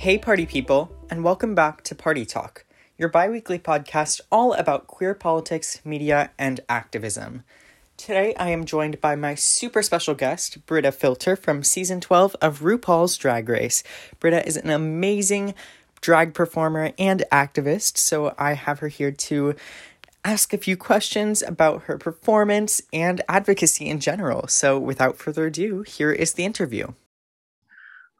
Hey, party people, and welcome back to Party Talk, your bi weekly podcast all about queer politics, media, and activism. Today, I am joined by my super special guest, Brita Filter from season 12 of RuPaul's Drag Race. Brita is an amazing drag performer and activist, so I have her here to ask a few questions about her performance and advocacy in general. So, without further ado, here is the interview.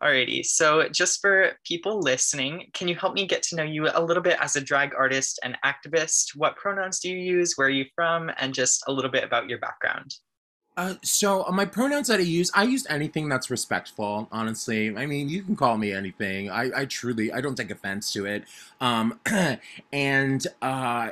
Alrighty, so just for people listening, can you help me get to know you a little bit as a drag artist and activist? What pronouns do you use? Where are you from? And just a little bit about your background. Uh, so uh, my pronouns that I use, I use anything that's respectful. Honestly, I mean, you can call me anything. I, I truly, I don't take offense to it. Um, and uh,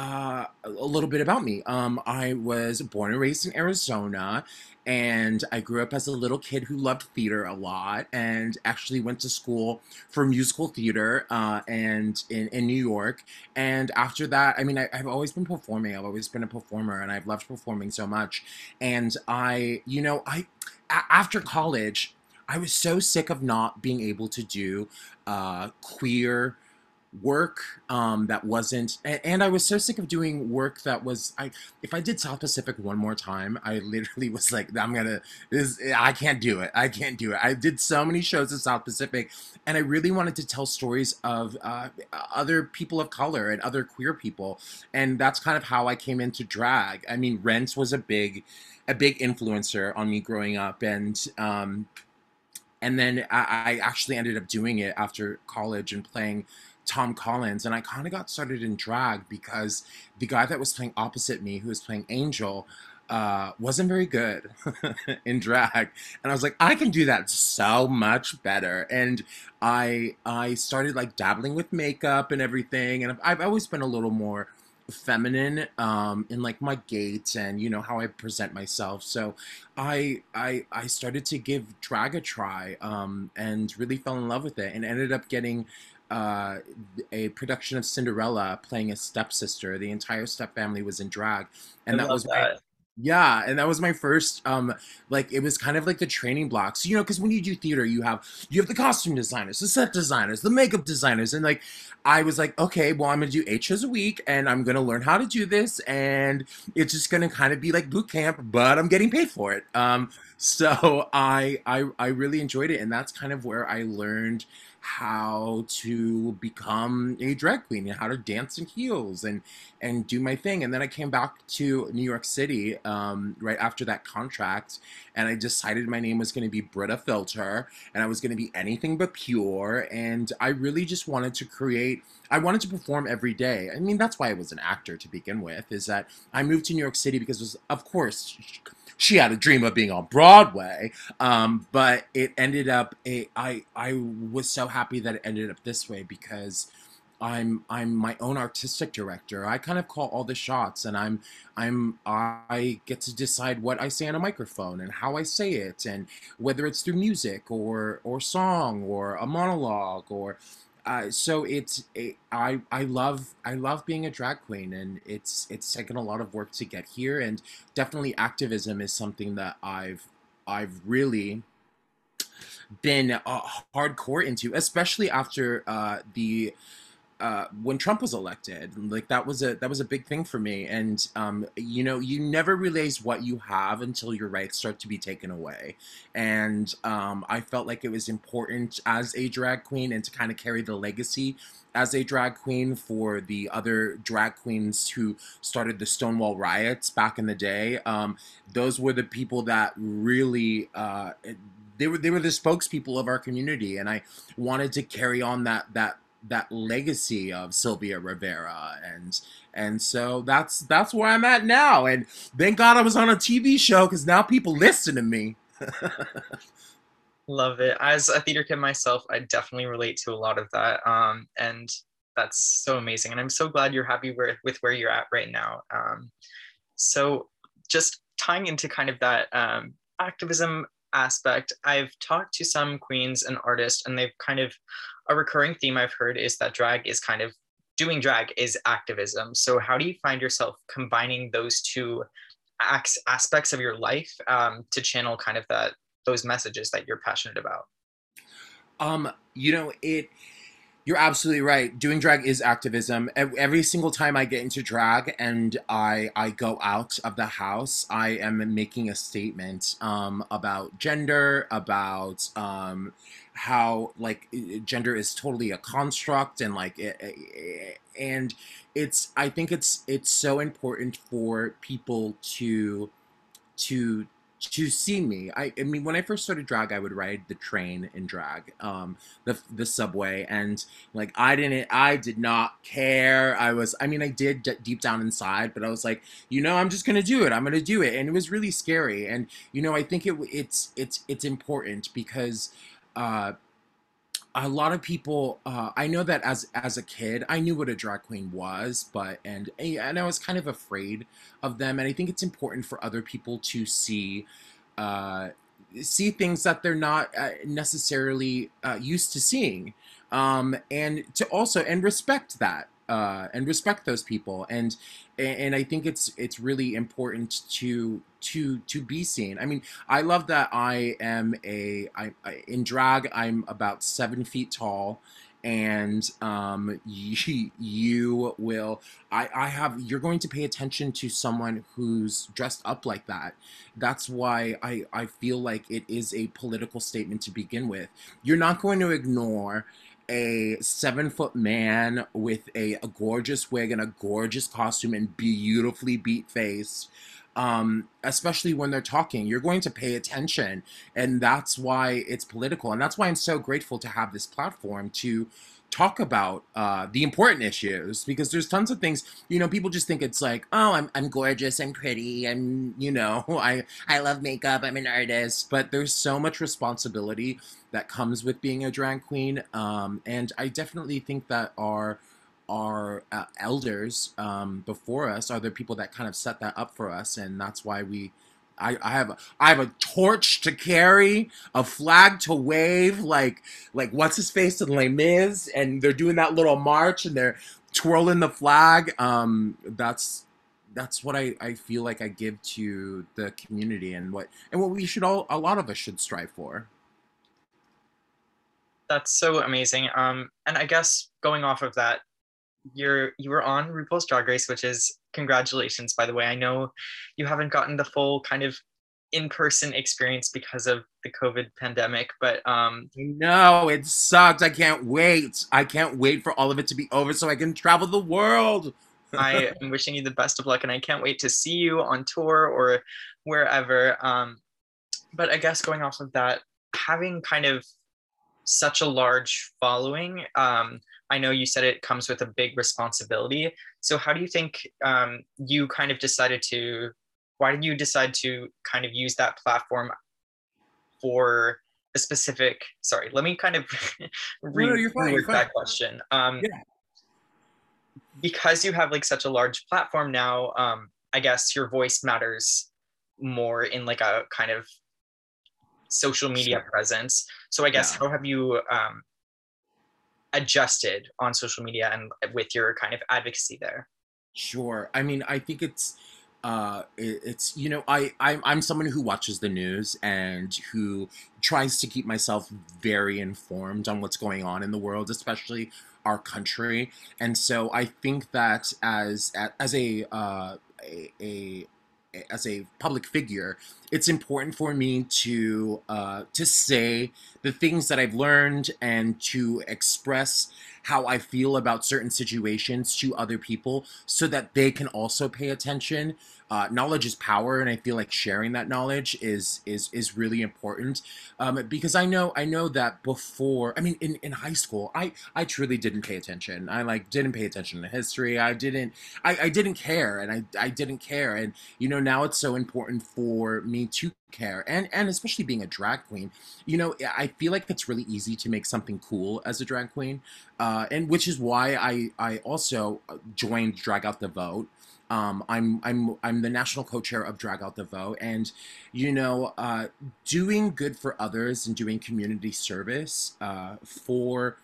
uh, a little bit about me. Um, I was born and raised in Arizona, and I grew up as a little kid who loved theater a lot, and actually went to school for musical theater uh, and in, in New York. And after that, I mean, I, have always been performing. I've always been a performer, and I've loved performing so much. And I, you know, I after college, I was so sick of not being able to do uh, queer work um, that wasn't and, and, i was so sick of doing work that was i if i did south pacific one more time i literally was like i'm gonna this i can't do it. I can't do it. I did so many shows at south pacific and i really wanted to tell stories of uh, other people of color and other queer people and that's kind of how i came into drag. I mean rent was a big a big influencer on me growing up and um and then I, I actually ended up doing it after college and playing Tom Collins, and I kind of got started in drag because the guy that was playing opposite me, who was playing Angel, uh, wasn't very good in drag, and I was like, I can do that so much better. And I I started like dabbling with makeup and everything, and I've, I've always been a little more feminine um, in like my gait and you know how I present myself. So I I I started to give drag a try um, and really fell in love with it and ended up getting uh, a production of Cinderella playing a stepsister. The entire step family was in drag, and I that was that. my yeah, and that was my first um like it was kind of like the training blocks. You know, because when you do theater, you have you have the costume designers, the set designers, the makeup designers, and like I was like, okay, well, I'm gonna do eight shows a week, and I'm gonna learn how to do this, and it's just gonna kind of be like boot camp, but I'm getting paid for it. Um, so I I I really enjoyed it, and that's kind of where I learned how to become a drag queen and how to dance in heels and and do my thing. And then I came back to New York City um, right after that contract, and I decided my name was going to be Brita Filter, and I was going to be anything but pure. And I really just wanted to create. I wanted to perform every day. I mean, that's why I was an actor to begin with. Is that I moved to New York City because, was, of course, she had a dream of being on Broadway. Um, but it ended up a, I I was so happy that it ended up this way because I'm I'm my own artistic director. I kind of call all the shots and I'm I'm I get to decide what I say on a microphone and how I say it and whether it's through music or or song or a monologue or uh, so it's it, I I love I love being a drag queen, and it's it's taken a lot of work to get here, and definitely activism is something that I've I've really been uh, hardcore into, especially after uh, the uh, when Trump was elected. Like that was a that was a big thing for me. And um, you know, you never realize what you have until your rights start to be taken away. And um, I felt like it was important as a drag queen and to kind of carry the legacy as a drag queen for the other drag queens who started the Stonewall riots back in the day. Um, those were the people that really. Uh, they were they were the spokespeople of our community, and I wanted to carry on that that that legacy of Sylvia Rivera and and so that's that's where I'm at now and thank God I was on a TV show cuz now people listen to me. Love it. As a theater kid myself, I definitely relate to a lot of that um and that's so amazing and I'm so glad you're happy with, with where you're at right now. Um so just tying into kind of that um activism aspect, I've talked to some queens and artists and they've kind of a recurring theme I've heard is that drag is kind of doing drag is activism. So how do you find yourself combining those two aspects of your life um, to channel kind of that those messages that you're passionate about? Um, you know, it you're absolutely right. Doing drag is activism. Every single time I get into drag and I I go out of the house, I am making a statement um, about gender, about um, how like gender is totally a construct, and like it, and it's I think it's it's so important for people to to to see me. I, I mean, when I first started drag, I would ride the train in drag, um, the the subway, and like I didn't, I did not care. I was, I mean, I did d- deep down inside, but I was like, you know, I'm just gonna do it. I'm gonna do it, and it was really scary. And you know, I think it it's it's it's important because. Uh, a lot of people uh, i know that as as a kid i knew what a drag queen was but and and i was kind of afraid of them and i think it's important for other people to see uh, see things that they're not uh, necessarily uh, used to seeing um, and to also and respect that uh, and respect those people and and I think it's it's really important to to to be seen. I mean, I love that I am a I, I in drag I'm about seven feet tall, and um, you, you will I I have you're going to pay attention to someone who's dressed up like that. That's why I I feel like it is a political statement to begin with. You're not going to ignore a seven foot man with a, a, gorgeous wig and a gorgeous costume and beautifully beat face um, especially when they're talking. You're going to pay attention and that's why it's political and that's why i'm so grateful to have this platform to talk about uh, the important issues because there's tons of things you know people just think it's like oh I'm, I'm gorgeous i'm pretty i'm you know i i love makeup i'm an artist but there's so much responsibility that comes with being a drag queen um, and i definitely think that our our uh, elders um, before us are the people that kind of set that up for us and that's why we I, I have a, I have a torch to carry, a flag to wave, like like what's his face and Les Mis, and they're doing that little march and they're twirling the flag. Um, that's that's what I, I feel like I give to the community and what and what we should all a lot of us should strive for. That's so amazing. Um, and I guess going off of that, you're you were on RuPaul's Drag Race, which is congratulations, by the way. I know you haven't gotten the full kind of in-person experience because of the COVID pandemic, but um No, it sucks. I can't wait. I can't wait for all of it to be over so I can travel the world. I am wishing you the best of luck and I can't wait to see you on tour or wherever. Um but I guess going off of that, having kind of such a large following, um, I know you said it comes with a big responsibility. So how do you think um, you kind of decided to? Why did you decide to kind of use that platform for a specific? Sorry, let me kind of re- no, you're fine, you're fine. that question. Um, yeah. Because you have like such a large platform now, um, I guess your voice matters more in like a kind of social media sure. presence. So I guess yeah. how have you um, adjusted on social media and with your kind of advocacy there? Sure. I mean, I think it's uh it's you know I I'm, I'm someone who watches the news and who tries to keep myself very informed on what's going on in the world especially our country and so i think that as as a uh a, a as a public figure, it's important for me to uh, to say the things that I've learned and to express how I feel about certain situations to other people, so that they can also pay attention uh, knowledge is power, and I feel like sharing that knowledge is is is really important. Um, because I know I know that before, I mean, in, in high school, I I truly didn't pay attention. I like didn't pay attention to history. I didn't I, I didn't care, and I I didn't care, and you know now it's so important for me to care and and especially being a drag queen you know i feel like it's really easy to make something cool as a drag queen uh, and which is why i i also joined drag out the vote um, I'm I'm I'm the national co-chair of Drag Out the Vote, and you know, uh, doing good for others and doing community service uh, for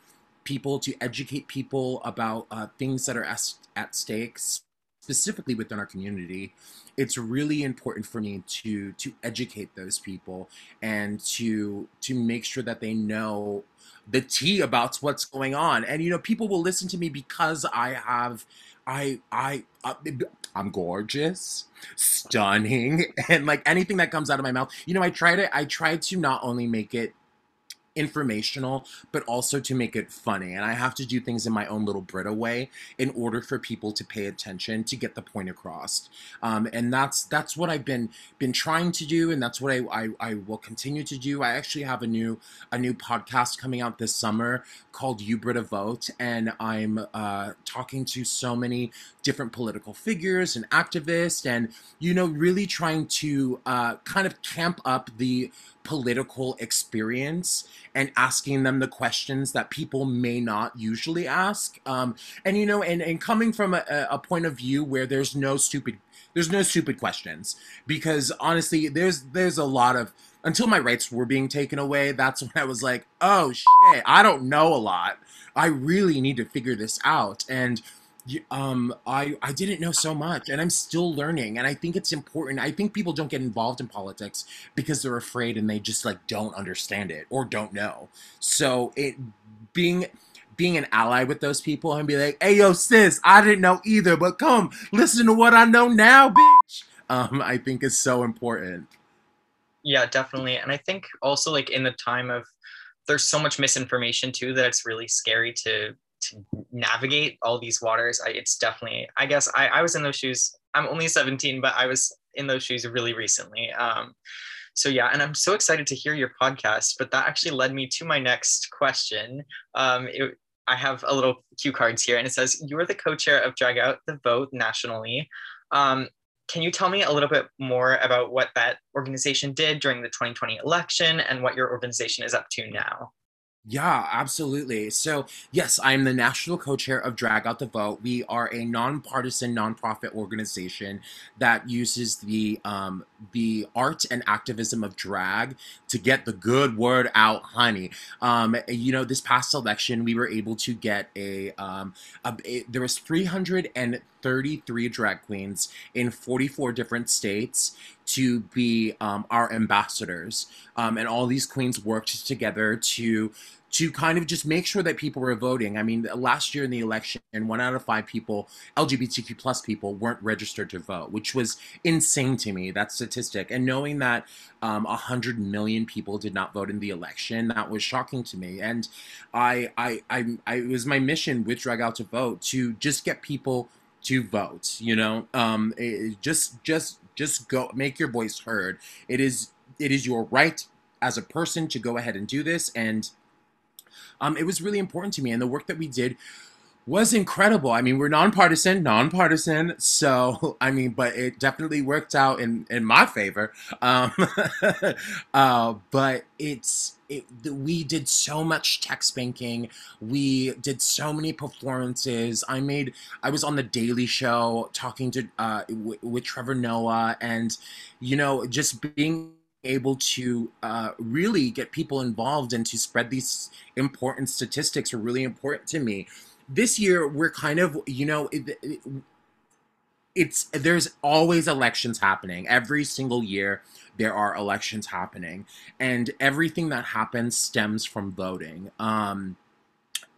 people to educate people about uh, things that are at, at stakes specifically within our community, it's really important for me to to educate those people and to to make sure that they know the tea about what's going on. And you know, people will listen to me because I have I I uh, I'm gorgeous, stunning, and like anything that comes out of my mouth, you know, I try to I try to not only make it informational, but also to make it funny. And I have to do things in my own little Brita way in order for people to pay attention to get the point across. Um, and that's that's what I've been been trying to do, and that's what I, I, I will continue to do. I actually have a new a new podcast coming out this summer called You Brita Vote, and I'm uh, talking to so many different political figures and activists, and you know, really trying to uh, kind of camp up the political experience and asking them the questions that people may not usually ask. Um, and you know, and, and coming from a, a point of view where there's no stupid there's no stupid questions because honestly, there's there's a lot of until my rights were being taken away. That's when I was like, oh shit, I don't know a lot. I really need to figure this out and um, I I didn't know so much, and I'm still learning. And I think it's important. I think people don't get involved in politics because they're afraid and they just like don't understand it or don't know. So it being being an ally with those people and be like, "Hey, yo, sis, I didn't know either, but come listen to what I know now, bitch." Um, I think is so important. Yeah, definitely, and I think also like in the time of there's so much misinformation too that it's really scary to to navigate all these waters I, it's definitely i guess I, I was in those shoes i'm only 17 but i was in those shoes really recently um, so yeah and i'm so excited to hear your podcast but that actually led me to my next question um, it, i have a little cue cards here and it says you're the co-chair of drag out the vote nationally um, can you tell me a little bit more about what that organization did during the 2020 election and what your organization is up to now yeah, absolutely. So, yes, I'm the national co chair of Drag Out the Vote. We are a nonpartisan nonprofit organization that uses the um, the art and activism of drag to get the good word out, honey. Um, you know, this past election, we were able to get a, um, a, a there was 333 drag queens in 44 different states to be um, our ambassadors. Um, and all these queens worked together to to kind of just make sure that people were voting. I mean, last year in the election, one out of five people, LGBTQ plus people, weren't registered to vote, which was insane to me. That statistic, and knowing that um, hundred million people did not vote in the election, that was shocking to me. And I, I, I, I it was my mission with Drag Out to Vote to just get people to vote. You know, um, it, just, just, just go make your voice heard. It is, it is your right as a person to go ahead and do this and um, it was really important to me. And the work that we did was incredible. I mean, we're nonpartisan, nonpartisan. So, I mean, but it definitely worked out in, in my favor. Um, uh, but it's, it, we did so much text banking. We did so many performances. I made, I was on the Daily Show talking to, uh, with Trevor Noah and, you know, just being able to uh, really get people involved and to spread these important statistics were really important to me. This year, we're kind of, you know, it, it, it's there's always elections happening. Every single year there are elections happening. And everything that happens stems from voting. Um,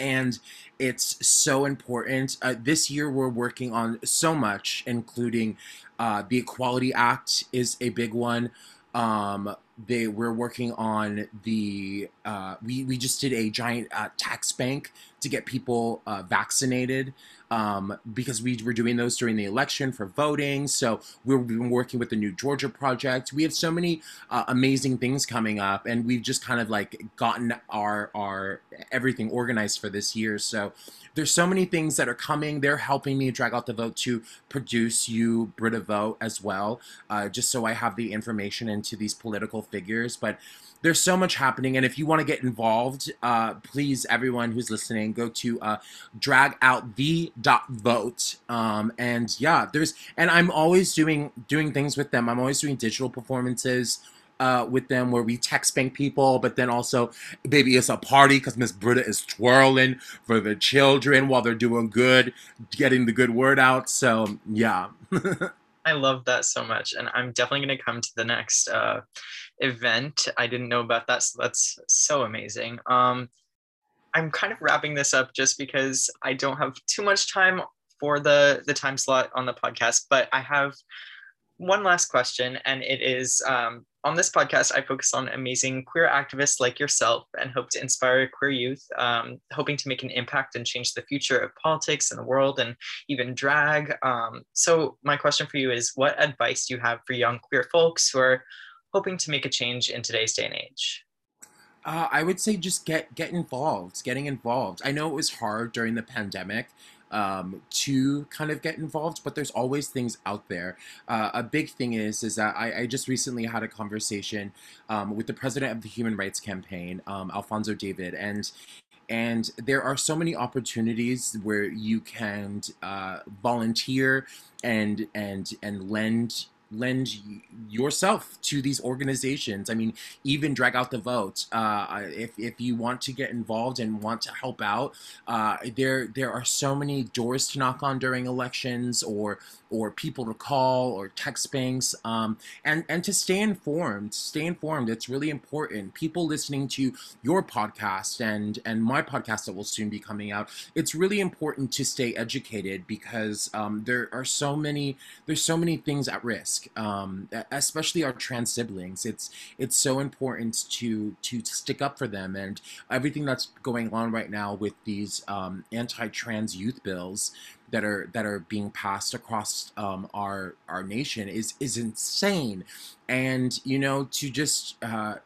and it's so important. Uh, this year we're working on so much including uh, the equality act is a big one. Um, they we're working on the uh, we we just did a giant uh, text bank to get people uh, vaccinated um, because we were doing those during the election for voting. So we've been working with the New Georgia Project. We have so many uh, amazing things coming up, and we've just kind of like gotten our our everything organized for this year. So there's so many things that are coming. They're helping me drag out the vote to produce you Brita Vote as well, uh, just so I have the information into these political figures. But there's so much happening and if you want to get involved uh, please everyone who's listening go to uh, drag out the dot vote um, and yeah there's and i'm always doing doing things with them i'm always doing digital performances uh, with them where we text bank people, but then also, baby, it's a party because Miss Brita is twirling for the children while they're doing good, getting the good word out. So, yeah. I love that so much. And I'm definitely going to come to the next uh, event. I didn't know about that. So that's so amazing. Um, I'm kind of wrapping this up just because I don't have too much time for the the time slot on the podcast, but I have one last question, and it is um, on this podcast, I focus on amazing queer activists like yourself and hope to inspire queer youth, um, hoping to make an impact and change the future of politics and the world and even drag. Um, so, my question for you is what advice do you have for young queer folks who are hoping to make a change in today's day and age? Uh, I would say just get get involved, getting involved. I know it was hard during the pandemic um, to kind of get involved, but there's always things out there. Uh, a big thing is is that I, I just recently had a conversation um, with the president of the Human Rights Campaign, um, Alfonso David, and and there are so many opportunities where you can uh, volunteer and and and lend lend yourself to these organizations. I mean, even drag out the vote. Uh, if, if you want to get involved and want to help out, uh, there there are so many doors to knock on during elections, or or people to call, or text banks, um, and and to stay informed. Stay informed. It's really important. People listening to your podcast and and my podcast that will soon be coming out. It's really important to stay educated because um, there are so many there's so many things at risk um, especially our trans siblings. It's it's so important to to stick up for them, and everything that's going on right now with these um, anti-trans youth bills that are that are being passed across um, our our nation is is insane, and you know to just uh,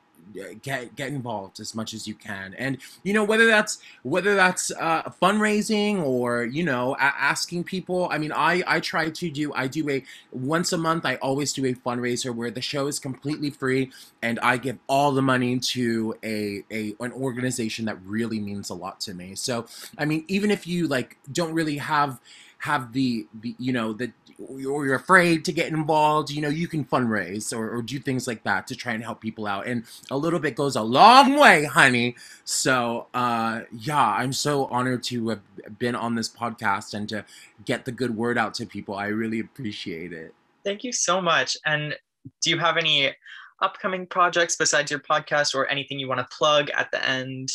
get get involved as much as you can. And you know whether that's whether that's uh, fundraising or you know asking people i mean i i try to do i do a once a month i always do a fundraiser where the show is completely free and i give all the money to a, a an organization that really means a lot to me. So i mean even if you like don't really have have the, the you know that or you're afraid to get involved, you know, you can fundraise or, or do things like that to try and help people out. And a little bit goes a long way, honey. So, uh, yeah, I'm so honored to have been on this podcast and to get the good word out to people. I really appreciate it. Thank you so much. And do you have any upcoming projects besides your podcast or anything you want to plug at the end?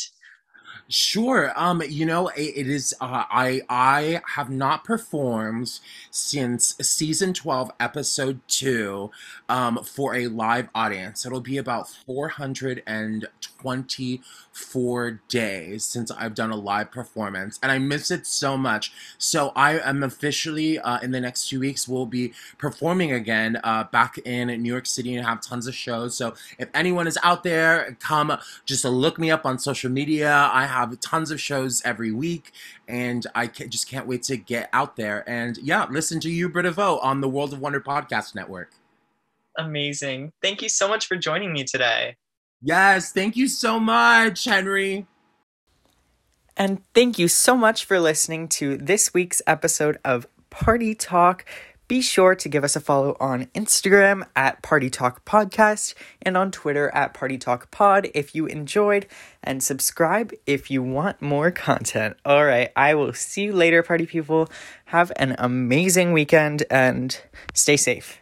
Sure. Um, you know, it, it is. Uh, I I have not performed since season twelve, episode two, um, for a live audience. It'll be about four hundred and twenty-four days since I've done a live performance, and I miss it so much. So I am officially uh, in the next two weeks. We'll be performing again uh, back in New York City and have tons of shows. So if anyone is out there, come just to look me up on social media. I have have tons of shows every week, and I just can't wait to get out there and yeah, listen to you, Britta Vo, on the World of Wonder podcast network. Amazing! Thank you so much for joining me today. Yes, thank you so much, Henry. And thank you so much for listening to this week's episode of Party Talk. Be sure to give us a follow on Instagram at Party Talk Podcast and on Twitter at Party Talk Pod if you enjoyed, and subscribe if you want more content. All right, I will see you later, party people. Have an amazing weekend and stay safe.